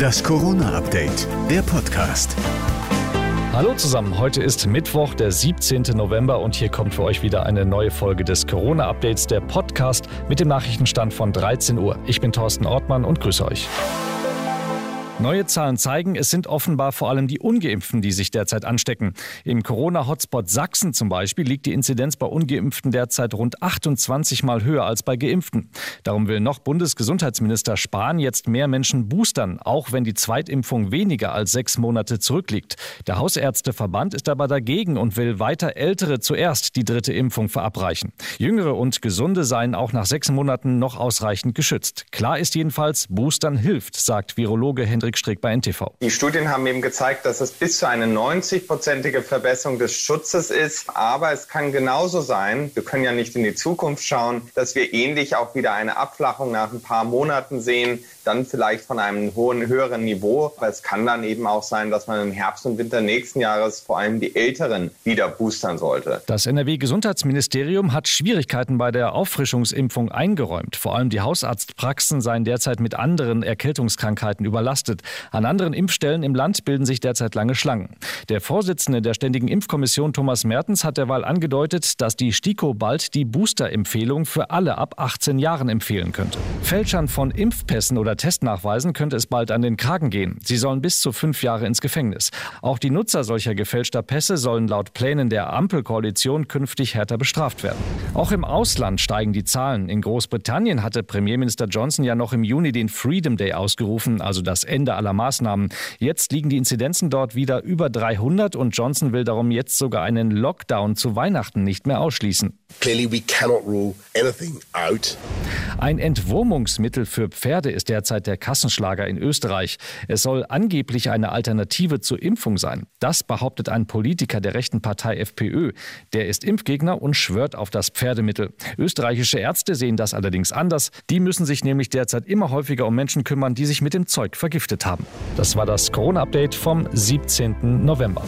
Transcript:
Das Corona-Update, der Podcast. Hallo zusammen, heute ist Mittwoch, der 17. November und hier kommt für euch wieder eine neue Folge des Corona-Updates, der Podcast mit dem Nachrichtenstand von 13 Uhr. Ich bin Thorsten Ortmann und grüße euch. Neue Zahlen zeigen, es sind offenbar vor allem die Ungeimpften, die sich derzeit anstecken. Im Corona-Hotspot Sachsen zum Beispiel liegt die Inzidenz bei Ungeimpften derzeit rund 28 Mal höher als bei Geimpften. Darum will noch Bundesgesundheitsminister Spahn jetzt mehr Menschen boostern, auch wenn die Zweitimpfung weniger als sechs Monate zurückliegt. Der Hausärzteverband ist aber dagegen und will weiter Ältere zuerst die dritte Impfung verabreichen. Jüngere und Gesunde seien auch nach sechs Monaten noch ausreichend geschützt. Klar ist jedenfalls, Boostern hilft, sagt Virologe Hendrik Strick bei NTV. Die Studien haben eben gezeigt, dass es bis zu eine 90-prozentige Verbesserung des Schutzes ist. Aber es kann genauso sein, wir können ja nicht in die Zukunft schauen, dass wir ähnlich auch wieder eine Abflachung nach ein paar Monaten sehen, dann vielleicht von einem hohen, höheren Niveau. Aber es kann dann eben auch sein, dass man im Herbst und Winter nächsten Jahres vor allem die Älteren wieder boostern sollte. Das NRW-Gesundheitsministerium hat Schwierigkeiten bei der Auffrischungsimpfung eingeräumt. Vor allem die Hausarztpraxen seien derzeit mit anderen Erkältungskrankheiten überlastet. An anderen Impfstellen im Land bilden sich derzeit lange Schlangen. Der Vorsitzende der Ständigen Impfkommission Thomas Mertens hat derweil angedeutet, dass die STIKO bald die Booster-Empfehlung für alle ab 18 Jahren empfehlen könnte. Fälschern von Impfpässen oder Testnachweisen könnte es bald an den Kragen gehen. Sie sollen bis zu fünf Jahre ins Gefängnis. Auch die Nutzer solcher gefälschter Pässe sollen laut Plänen der Ampelkoalition künftig härter bestraft werden. Auch im Ausland steigen die Zahlen. In Großbritannien hatte Premierminister Johnson ja noch im Juni den Freedom Day ausgerufen, also das Ende Ende aller Maßnahmen. Jetzt liegen die Inzidenzen dort wieder über 300 und Johnson will darum jetzt sogar einen Lockdown zu Weihnachten nicht mehr ausschließen. Clearly we cannot rule anything out. Ein Entwurmungsmittel für Pferde ist derzeit der Kassenschlager in Österreich. Es soll angeblich eine Alternative zur Impfung sein. Das behauptet ein Politiker der rechten Partei FPÖ. Der ist Impfgegner und schwört auf das Pferdemittel. Österreichische Ärzte sehen das allerdings anders. Die müssen sich nämlich derzeit immer häufiger um Menschen kümmern, die sich mit dem Zeug vergiftet haben. Das war das Corona-Update vom 17. November.